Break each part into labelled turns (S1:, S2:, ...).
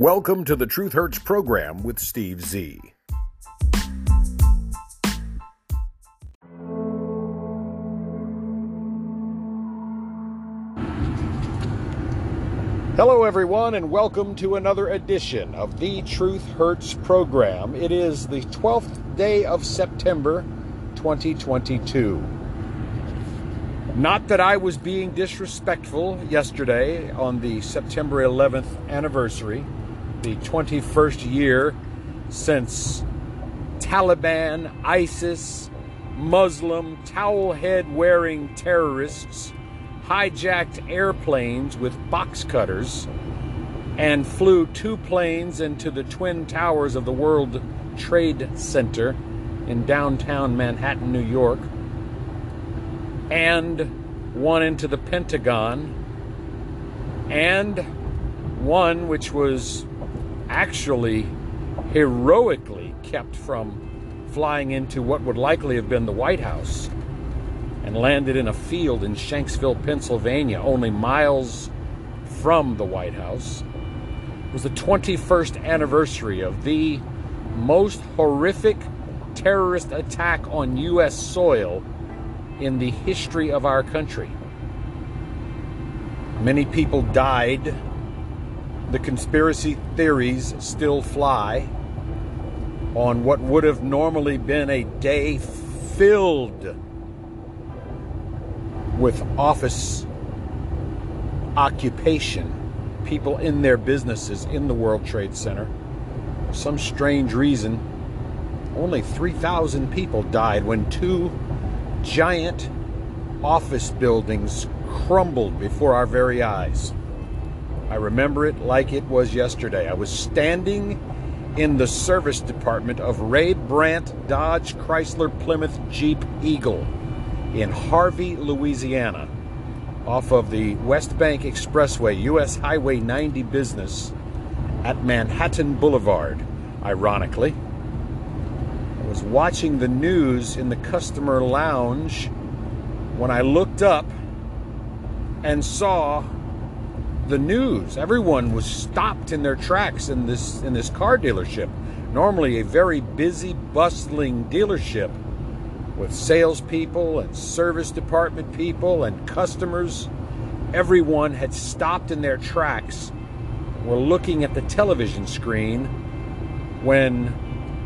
S1: Welcome to the Truth Hurts program with Steve Z. Hello, everyone, and welcome to another edition of the Truth Hurts program. It is the 12th day of September 2022. Not that I was being disrespectful yesterday on the September 11th anniversary the 21st year since Taliban, ISIS, Muslim, towel head wearing terrorists hijacked airplanes with box cutters and flew two planes into the Twin Towers of the World Trade Center in downtown Manhattan, New York, and one into the Pentagon, and one which was actually heroically kept from flying into what would likely have been the White House and landed in a field in Shanksville, Pennsylvania, only miles from the White House. It was the 21st anniversary of the most horrific terrorist attack on U.S. soil in the history of our country. Many people died the conspiracy theories still fly on what would have normally been a day filled with office occupation, people in their businesses in the World Trade Center. For some strange reason, only 3,000 people died when two giant office buildings crumbled before our very eyes. I remember it like it was yesterday. I was standing in the service department of Ray Brandt Dodge Chrysler Plymouth Jeep Eagle in Harvey, Louisiana, off of the West Bank Expressway, US Highway 90 business at Manhattan Boulevard, ironically. I was watching the news in the customer lounge when I looked up and saw the news. Everyone was stopped in their tracks in this in this car dealership. Normally a very busy, bustling dealership with salespeople and service department people and customers. Everyone had stopped in their tracks. Were looking at the television screen when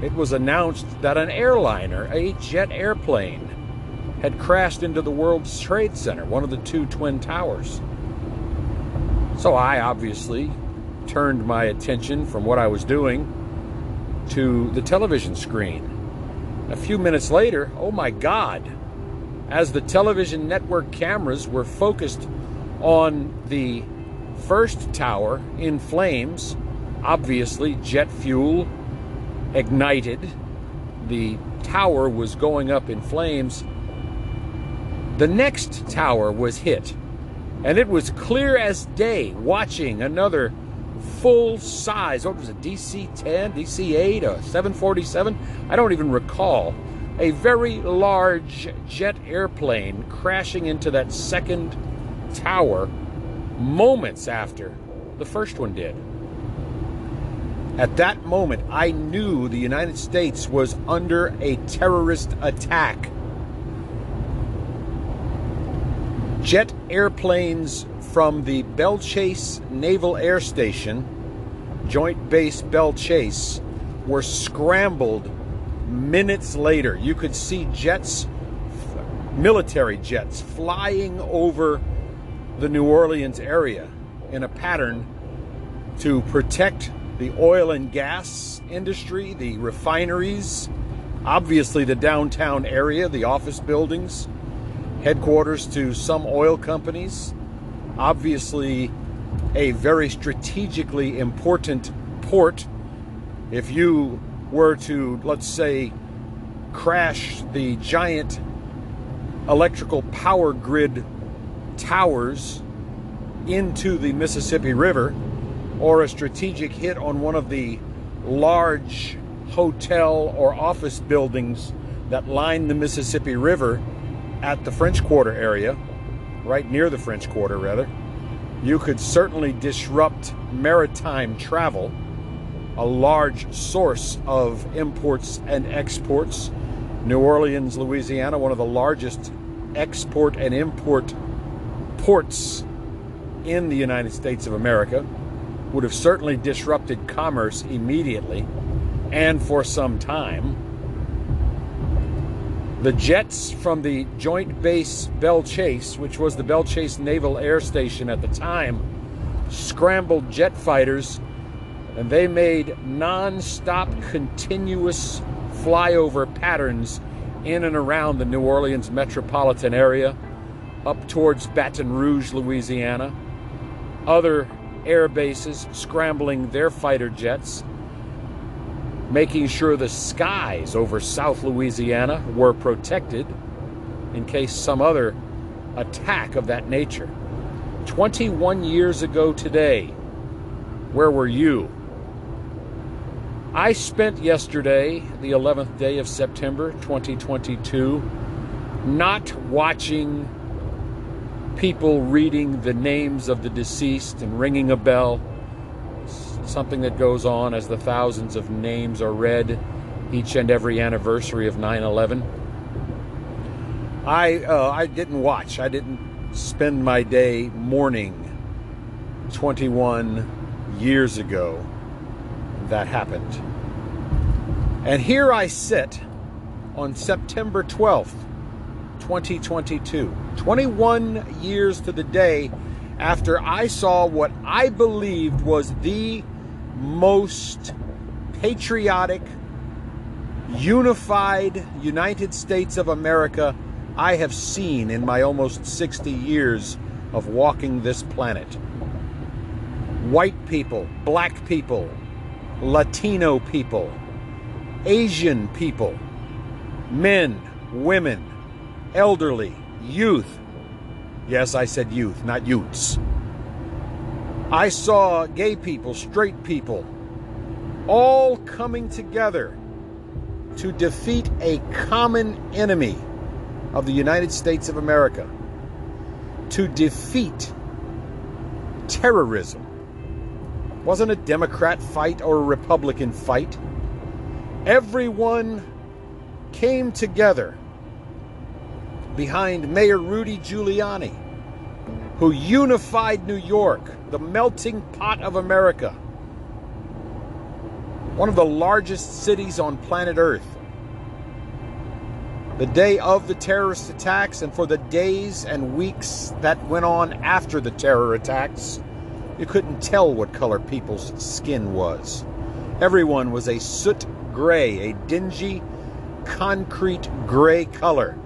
S1: it was announced that an airliner, a jet airplane, had crashed into the World Trade Center, one of the two twin towers. So I obviously turned my attention from what I was doing to the television screen. A few minutes later, oh my God, as the television network cameras were focused on the first tower in flames, obviously jet fuel ignited, the tower was going up in flames. The next tower was hit and it was clear as day watching another full size, what was it, DC 10, DC 8, a 747? I don't even recall. A very large jet airplane crashing into that second tower moments after the first one did. At that moment, I knew the United States was under a terrorist attack. jet airplanes from the Belle Chasse Naval Air Station, Joint Base Belle Chasse, were scrambled minutes later. You could see jets, military jets, flying over the New Orleans area in a pattern to protect the oil and gas industry, the refineries, obviously the downtown area, the office buildings headquarters to some oil companies. Obviously, a very strategically important port. If you were to, let's say, crash the giant electrical power grid towers into the Mississippi River, or a strategic hit on one of the large hotel or office buildings that line the Mississippi River, at the French Quarter area, right near the French Quarter, rather, you could certainly disrupt maritime travel. a large source of imports and exports. New Orleans, Louisiana, one of the largest export and import ports in the United States of America, would have certainly disrupted commerce immediately and for some time. The jets from the Joint Base Belle Chasse, which was the Belle Chasse Naval Air Station at the time, scrambled jet fighters and they made non-stop continuous flyover patterns in and around the New Orleans metropolitan area up towards Baton Rouge, Louisiana. Other air bases scrambling their fighter jets making sure the skies over South Louisiana were protected in case some other attack of that nature. 21 years ago today, where were you? I spent yesterday, the 11th day of September 2022, not watching people reading the names of the deceased and ringing a bell something that goes on as the thousands of names are read each and every anniversary of 9 11. I, uh, I didn't watch, I didn't spend my day mourning 21 years ago that happened. And here I sit on September 12th, 2022, 21 years to the day after I saw what I believed was the most patriotic, unified United States of America I have seen in my almost 60 years of walking this planet. White people, black people, Latino people, Asian people, men, women, elderly, youth. Yes, I said youth, not youths. I saw gay people, straight people, all coming together to defeat a common enemy of the United States of America, to defeat terrorism. It wasn't a Democrat fight or a Republican fight. Everyone came together behind Mayor Rudy Giuliani who unified New York, the melting pot of America, one of the largest cities on planet Earth. The day of the terrorist attacks and for the days and weeks that went on after the terror attacks, you couldn't tell what color people's skin was. Everyone was a soot gray, a dingy, concrete gray color.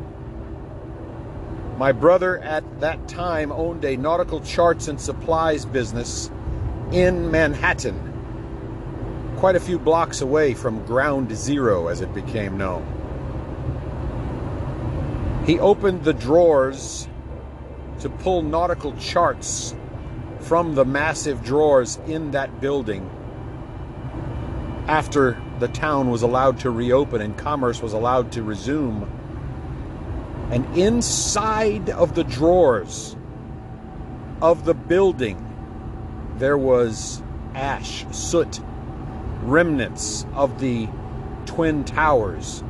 S1: My brother at that time owned a nautical charts and supplies business in Manhattan, quite a few blocks away from Ground Zero, as it became known. He opened the drawers to pull nautical charts from the massive drawers in that building after the town was allowed to reopen and commerce was allowed to resume and inside of the drawers of the building, there was ash, soot, remnants of the Twin Towers.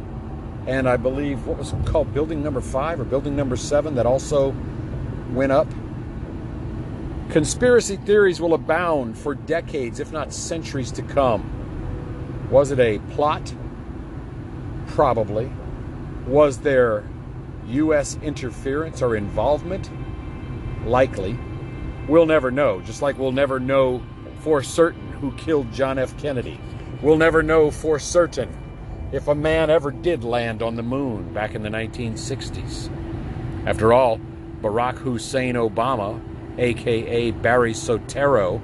S1: And I believe, what was called building number five or building number seven that also went up. Conspiracy theories will abound for decades, if not centuries to come. Was it a plot? Probably. Was there U.S. interference or involvement? Likely. We'll never know, just like we'll never know for certain who killed John F. Kennedy. We'll never know for certain if a man ever did land on the moon back in the 1960s. After all, Barack Hussein Obama, aka Barry Soetoro,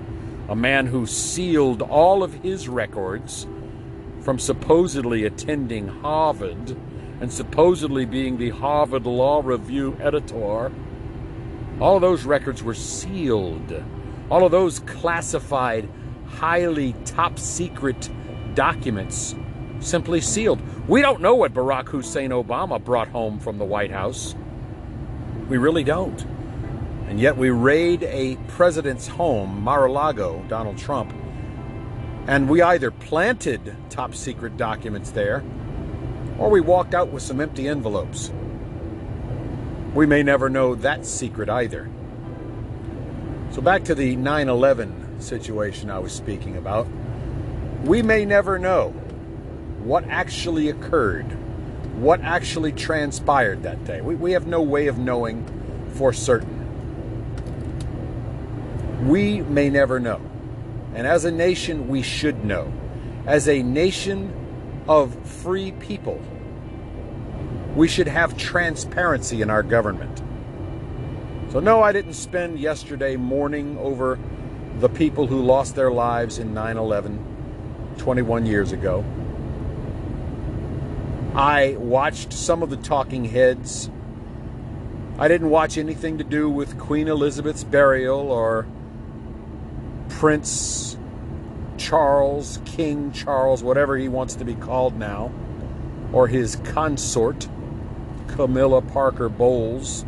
S1: a man who sealed all of his records from supposedly attending Harvard and supposedly being the Harvard Law Review editor, all of those records were sealed. All of those classified, highly top secret documents simply sealed. We don't know what Barack Hussein Obama brought home from the White House. We really don't. And yet we raid a president's home, Mar-a-Lago, Donald Trump, And we either planted top secret documents there or we walked out with some empty envelopes. We may never know that secret either. So, back to the 9 11 situation I was speaking about. We may never know what actually occurred, what actually transpired that day. We, we have no way of knowing for certain. We may never know. And as a nation, we should know. As a nation of free people, we should have transparency in our government. So, no, I didn't spend yesterday mourning over the people who lost their lives in 9 11 21 years ago. I watched some of the talking heads. I didn't watch anything to do with Queen Elizabeth's burial or Prince Charles, King Charles, whatever he wants to be called now, or his consort, Camilla Parker Bowles.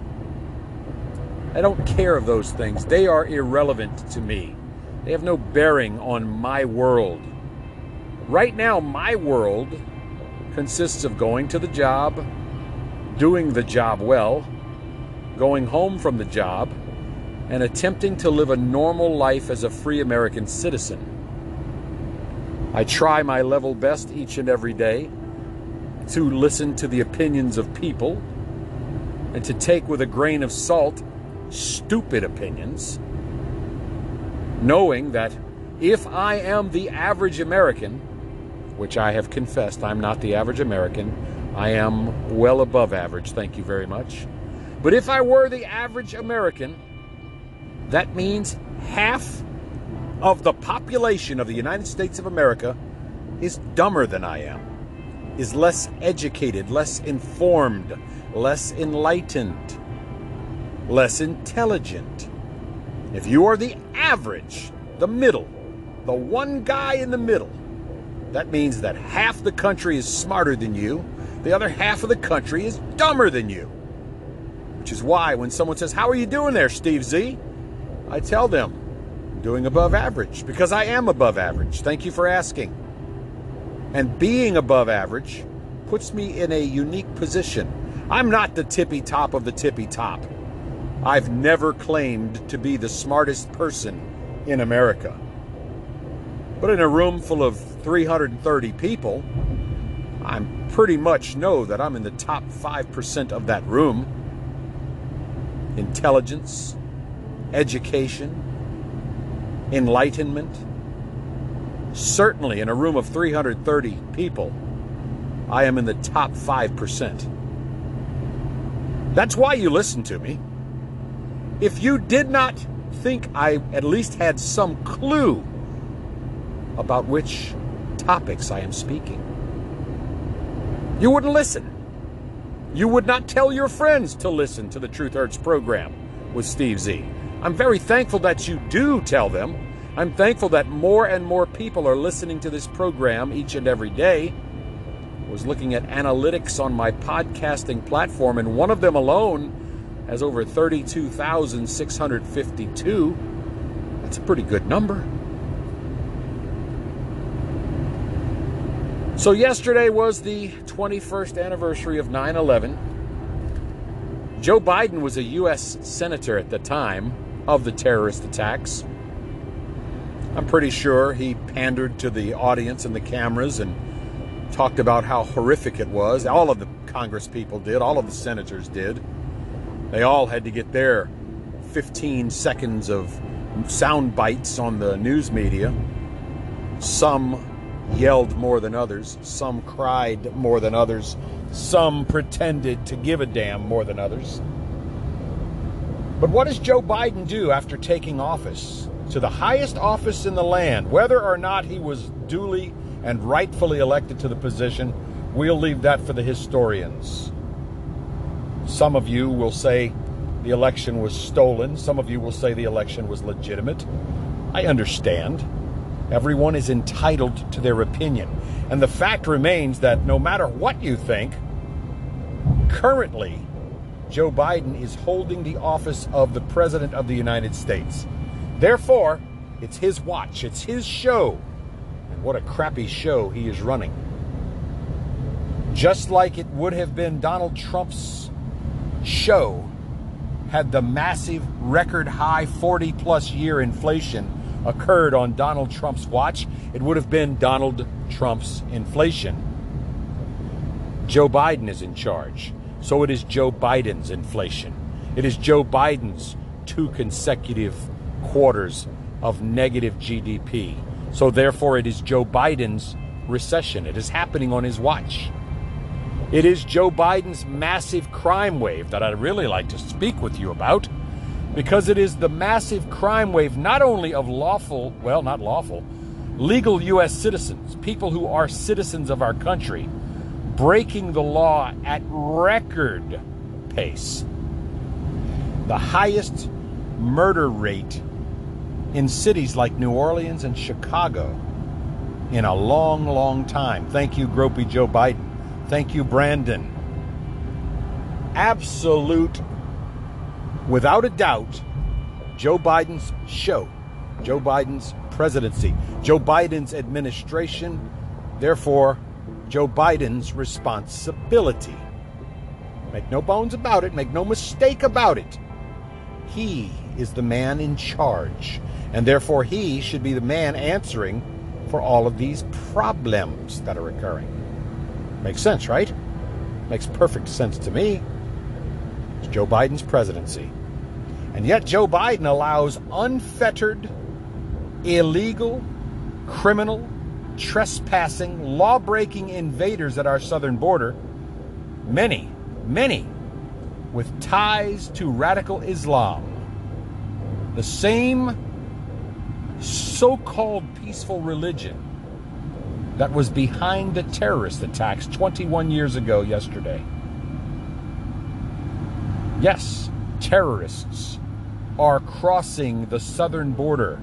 S1: I don't care of those things. They are irrelevant to me. They have no bearing on my world. Right now, my world consists of going to the job, doing the job well, going home from the job, and attempting to live a normal life as a free American citizen. I try my level best each and every day to listen to the opinions of people and to take with a grain of salt stupid opinions, knowing that if I am the average American, which I have confessed I'm not the average American, I am well above average, thank you very much. But if I were the average American, that means half of the population of the United States of America is dumber than I am, is less educated, less informed, less enlightened, less intelligent. If you are the average, the middle, the one guy in the middle, that means that half the country is smarter than you, the other half of the country is dumber than you. Which is why when someone says, How are you doing there, Steve Z? I tell them, doing above average because I am above average. Thank you for asking. And being above average puts me in a unique position. I'm not the tippy top of the tippy top. I've never claimed to be the smartest person in America. But in a room full of 330 people, I pretty much know that I'm in the top 5% of that room. Intelligence, education, enlightenment. Certainly, in a room of 330 people, I am in the top 5%. That's why you listen to me. If you did not think I at least had some clue about which topics I am speaking, you wouldn't listen. You would not tell your friends to listen to the Truth Hurts program with Steve Z. I'm very thankful that you do tell them. I'm thankful that more and more people are listening to this program each and every day. I was looking at analytics on my podcasting platform, and one of them alone has over 32,652. That's a pretty good number. So, yesterday was the 21st anniversary of 9 11. Joe Biden was a U.S. Senator at the time of the terrorist attacks. I'm pretty sure he pandered to the audience and the cameras and talked about how horrific it was. All of the Congress people did, all of the senators did. They all had to get their 15 seconds of sound bites on the news media. Some yelled more than others, some cried more than others, some pretended to give a damn more than others. But what does Joe Biden do after taking office? To the highest office in the land, whether or not he was duly and rightfully elected to the position, we'll leave that for the historians. Some of you will say the election was stolen. Some of you will say the election was legitimate. I understand. Everyone is entitled to their opinion. And the fact remains that no matter what you think, currently Joe Biden is holding the office of the President of the United States. Therefore, it's his watch, it's his show. And what a crappy show he is running. Just like it would have been Donald Trump's show had the massive record high 40 plus year inflation occurred on Donald Trump's watch, it would have been Donald Trump's inflation. Joe Biden is in charge. So it is Joe Biden's inflation. It is Joe Biden's two consecutive quarters of negative GDP. So therefore, it is Joe Biden's recession. It is happening on his watch. It is Joe Biden's massive crime wave that I'd really like to speak with you about because it is the massive crime wave not only of lawful, well, not lawful, legal U.S. citizens, people who are citizens of our country, breaking the law at record pace. The highest murder rate in cities like New Orleans and Chicago in a long, long time. Thank you, Gropey Joe Biden. Thank you, Brandon. Absolute, without a doubt, Joe Biden's show, Joe Biden's presidency, Joe Biden's administration, therefore, Joe Biden's responsibility. Make no bones about it, make no mistake about it. He is the man in charge, and therefore he should be the man answering for all of these problems that are occurring. Makes sense, right? Makes perfect sense to me. It's Joe Biden's presidency. And yet, Joe Biden allows unfettered, illegal, criminal, trespassing, law breaking invaders at our southern border, many, many with ties to radical Islam, the same so called peaceful religion that was behind the terrorist attacks 21 years ago yesterday. Yes, terrorists are crossing the southern border.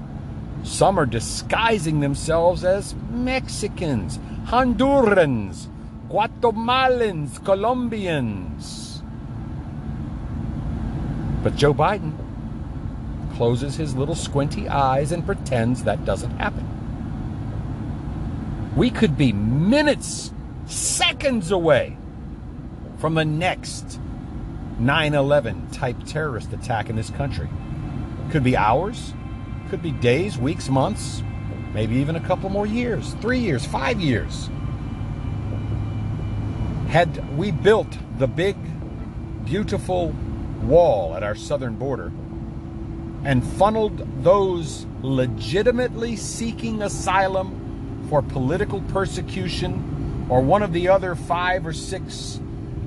S1: Some are disguising themselves as Mexicans, Hondurans, Guatemalans, Colombians. But Joe Biden closes his little squinty eyes and pretends that doesn't happen. We could be minutes, seconds away from the next 9 11 type terrorist attack in this country. Could be hours, could be days, weeks, months, maybe even a couple more years three years, five years. Had we built the big, beautiful wall at our southern border and funneled those legitimately seeking asylum for political persecution or one of the other five or six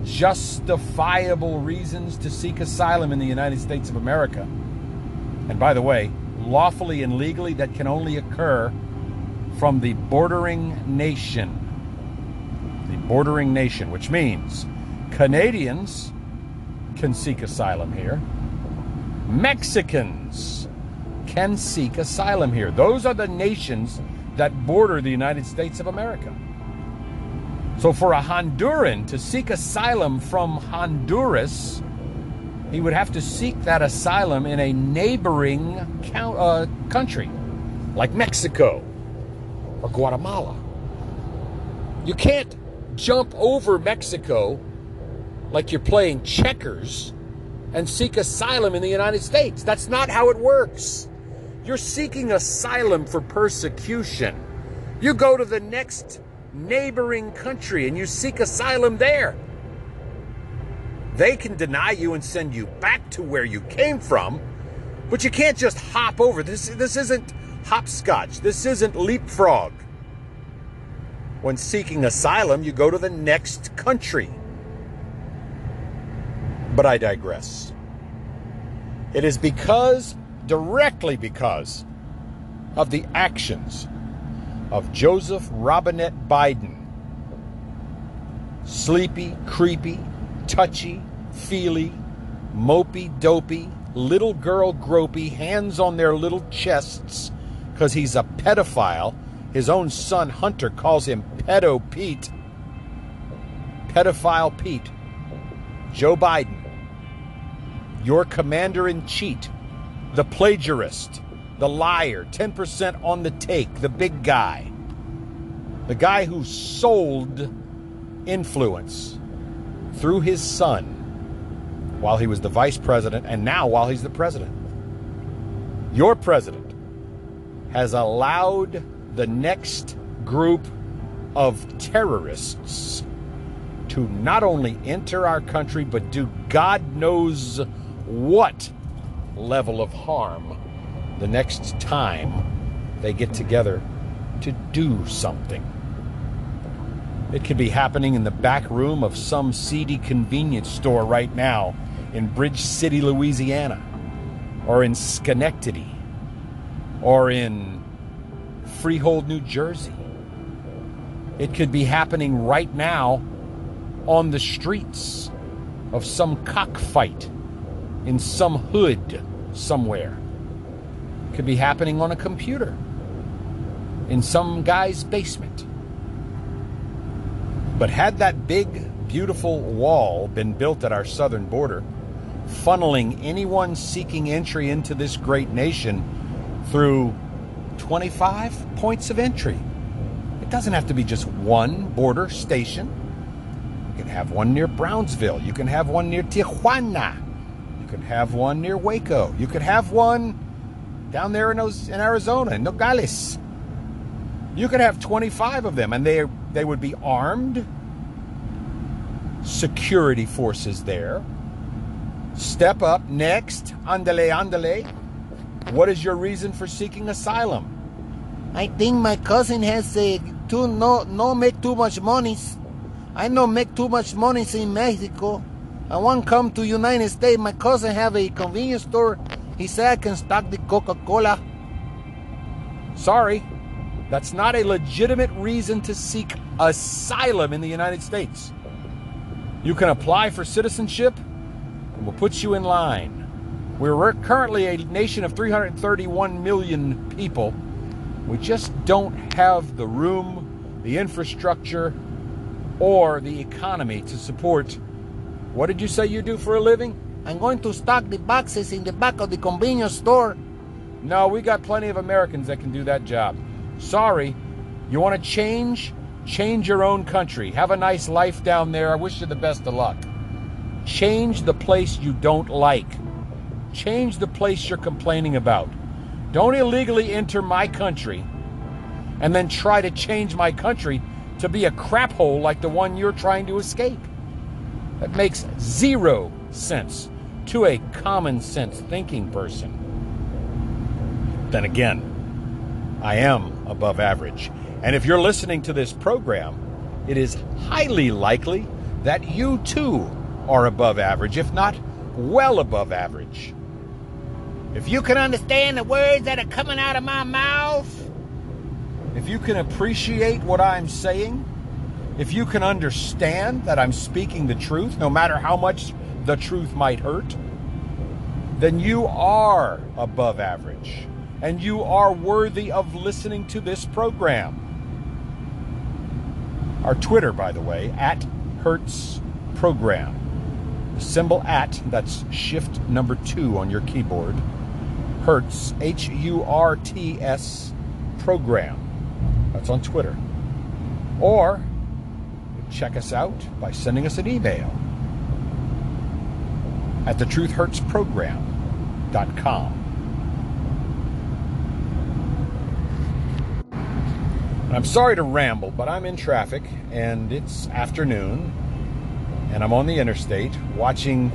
S1: justifiable reasons to seek asylum in the United States of America. And by the way, lawfully and legally, that can only occur from the bordering nation. The bordering nation, which means Canadians can seek asylum here, Mexicans can seek asylum here. Those are the nations that border the United States of America. So, for a Honduran to seek asylum from Honduras, he would have to seek that asylum in a neighboring uh, country, like Mexico or Guatemala. You can't jump over Mexico like you're playing checkers and seek asylum in the United States. That's not how it works. You're seeking asylum for persecution. You go to the next neighboring country and you seek asylum there. They can deny you and send you back to where you came from, but you can't just hop over. This, this isn't hopscotch. This isn't leapfrog. When seeking asylum, you go to the next country. But I digress. It is because directly because of the actions of Joseph Robinette Biden. Sleepy, creepy, touchy, feely, mopey, dopey, little girl gropey, hands on their little chests because he's a pedophile. His own son Hunter calls him Pedo Pete. Pedophile Pete. Joe Biden, your commander in chief the plagiarist, the liar, 10% on the take, the big guy. The guy who sold influence through his son while he was the vice president and now while he's the president. Your president has allowed the next group of terrorists to not only enter our country, but do God knows what level of harm the next time they get together to do something. It could be happening in the back room of some seedy convenience store right now in Bridge City, Louisiana, or in Schenectady, or in Freehold, New Jersey. It could be happening right now on the streets of some cockfight in some hood somewhere. It could be happening on a computer in some guy's basement. But had that big, beautiful wall been built at our southern border, funneling anyone seeking entry into this great nation through 25 points of entry, it doesn't have to be just one border station. You can have one near Brownsville. You can have one near Tijuana. You can have one near Waco. You could have one down there in, Arizona, in Nogales. You could have 25 of them, and they, they would be armed. Security forces there. Step up. Next. Andale, andale. What is your reason for seeking asylum?
S2: I think my cousin has a too no no make too much money. I no make too much money in Mexico. I want come to United States. My cousin have a convenience store. He said I can stock the Coca-Cola.
S1: Sorry, that's not a legitimate reason to seek asylum in the United States. You can apply for citizenship, we'll put you in line. We're currently a nation of 331 million people. We just don't have the room, the infrastructure, or the economy to support. What did you say you do for a living?
S2: I'm going to stock the boxes in the back of the convenience store.
S1: No, we got plenty of Americans that can do that job. Sorry. You want to change? Change your own country. Have a nice life down there. I wish you the best of luck. Change the place you don't like. Change the place you're complaining about. Don't illegally enter my country and then try to change my country to be a crap hole like the one you're trying to escape. That makes zero sense to a common sense thinking person. Then again, I am above average. And if you're listening to this program, it is highly likely that you too are above average, if not well above average. If you can understand the words that are coming out of my mouth, if you can appreciate what I'm saying, if you can understand that I'm speaking the truth, no matter how much the truth might hurt, then you are above average and you are worthy of listening to this program. Our Twitter, by the way, at Hurts Program. Symbol at, that's shift number two on your keyboard. Hurts, H U R T S program. That's on Twitter. Or check us out by sending us an email at thetruthhurtsprogram.com. I'm sorry to ramble, but I'm in traffic and it's afternoon and I'm on the interstate watching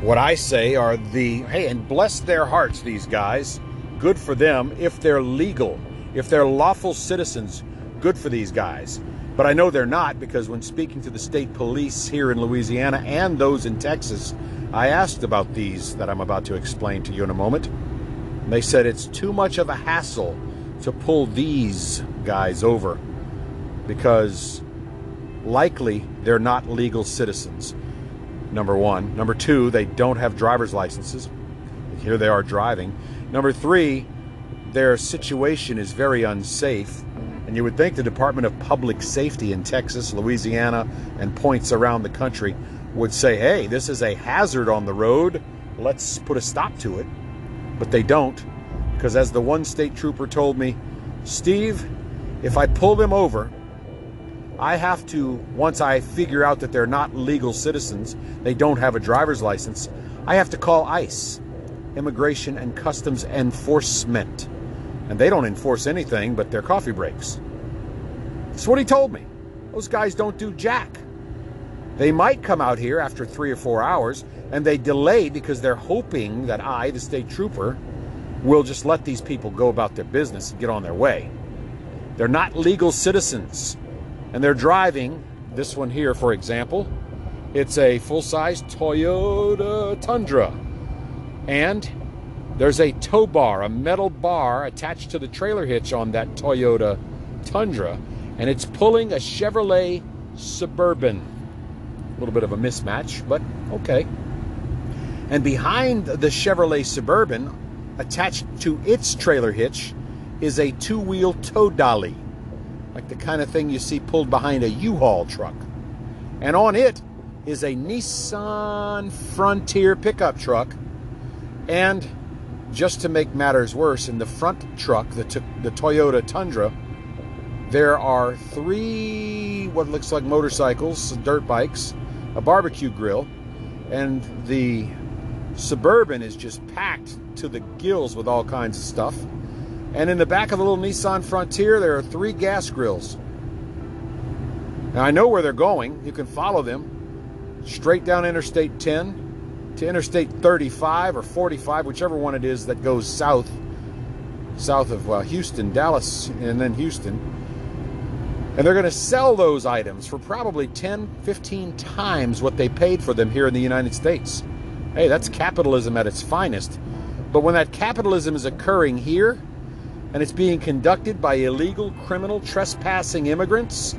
S1: what I say are the hey, and bless their hearts, these guys. Good for them if they're legal, if they're lawful citizens. Good for these guys. But I know they're not because when speaking to the state police here in Louisiana and those in Texas, I asked about these that I'm about to explain to you in a moment. And They said it's too much of a hassle to pull these guys over because likely they're not legal citizens number one. Number two, they don't have driver's licenses. Here they are driving. Number three, their situation is very unsafe. And you would think the Department of Public Safety in Texas, Louisiana, and points around the country would say, hey, this is a hazard on the road. Let's put a stop to it. But they don't. Because as the one state trooper told me, Steve, if I pull them over I have to, once I figure out that they're not legal citizens, they don't have a driver's license, I have to call ICE, Immigration and Customs Enforcement. And they don't enforce anything but their coffee breaks. That's what he told me. Those guys don't do jack. They might come out here after three or four hours, and they delay because they're hoping that I, the state trooper, will just let these people go about their business and get on their way. They're not legal citizens, and they're driving this one here, for example. It's a full size Toyota Tundra, and there's a tow bar, a metal bar attached to the trailer hitch on that Toyota Tundra, and it's pulling a Chevrolet Suburban. A little bit of a mismatch, but okay. And behind the Chevrolet Suburban, attached to its trailer hitch, is a two wheel tow dolly, like the kind of thing you see pulled behind a U Haul truck. And on it is a Nissan Frontier pickup truck. And just to make matters worse, in the front truck, the, the Toyota Tundra, there are three what looks like motorcycles, dirt bikes, a barbecue grill, and the Suburban is just packed to the gills with all kinds of stuff. And in the back of the little Nissan Frontier, there are three gas grills. Now I know where they're going. You can follow them straight down Interstate 10 to Interstate 35 or 45, whichever one it is that goes south, south of uh, Houston, Dallas, and then Houston. And they're going to sell those items for probably 10, 15 times what they paid for them here in the United States. Hey, that's capitalism at its finest. But when that capitalism is occurring here and it's being conducted by illegal, criminal, trespassing immigrants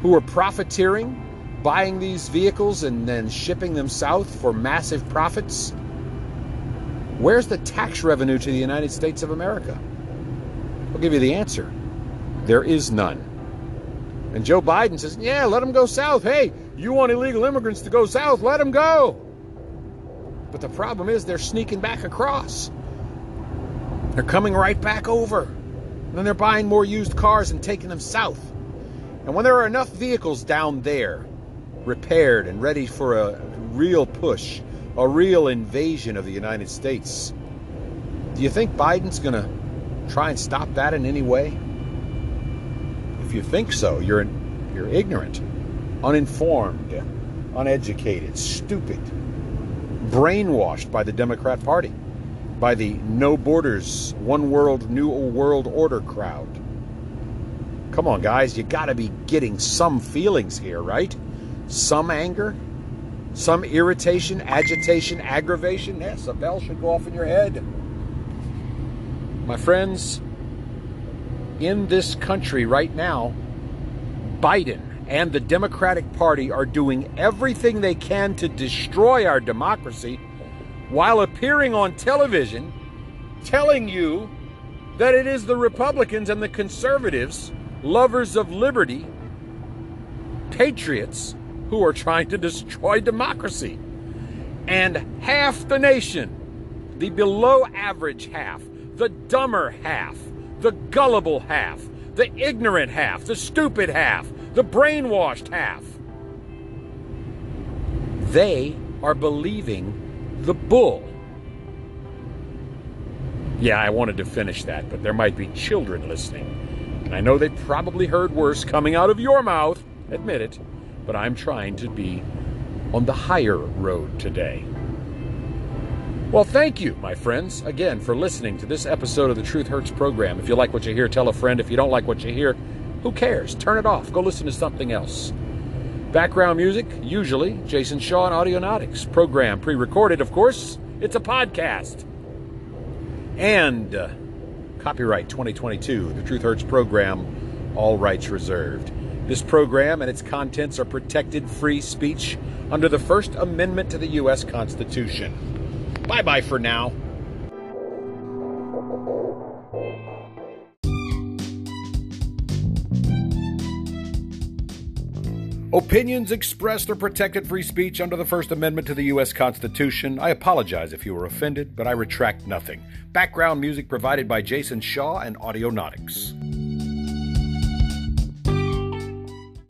S1: who are profiteering, buying these vehicles and then shipping them south for massive profits, where's the tax revenue to the United States of America? I'll give you the answer. There is none. And Joe Biden says, yeah, let them go south. Hey, you want illegal immigrants to go south? Let them go. But the problem is they're sneaking back across. They're coming right back over. And then they're buying more used cars and taking them south. And when there are enough vehicles down there, repaired and ready for a real push, a real invasion of the United States, do you think Biden's going to try and stop that in any way? If you think so, you're you're ignorant, uninformed, uneducated, stupid, brainwashed by the Democrat Party, by the no borders, one world, new world order crowd. Come on, guys, you got to be getting some feelings here, right? Some anger, some irritation, agitation, aggravation. Yes, a bell should go off in your head. My friends, in this country right now, Biden and the Democratic Party are doing everything they can to destroy our democracy while appearing on television telling you that it is the Republicans and the conservatives, lovers of liberty, patriots, who are trying to destroy democracy. And half the nation, the below average half, the dumber half, the gullible half, the ignorant half, the stupid half, the brainwashed half. They are believing the bull. Yeah, I wanted to finish that, but there might be children listening. And I know they probably heard worse coming out of your mouth, admit it, but I'm trying to be on the higher road today. Well, thank you, my friends, again for listening to this episode of the Truth Hurts program. If you like what you hear, tell a friend. If you don't like what you hear, who cares? Turn it off. Go listen to something else. Background music, usually Jason Shaw and Audionautix. Program pre recorded, of course. It's a podcast. And uh, copyright 2022, the Truth Hurts program, all rights reserved. This program and its contents are protected free speech under the First Amendment to the U.S. Constitution. Bye bye for now. Opinions expressed are protected free speech under the First Amendment to the U.S. Constitution. I apologize if you were offended, but I retract nothing. Background music provided by Jason Shaw and Audionautix.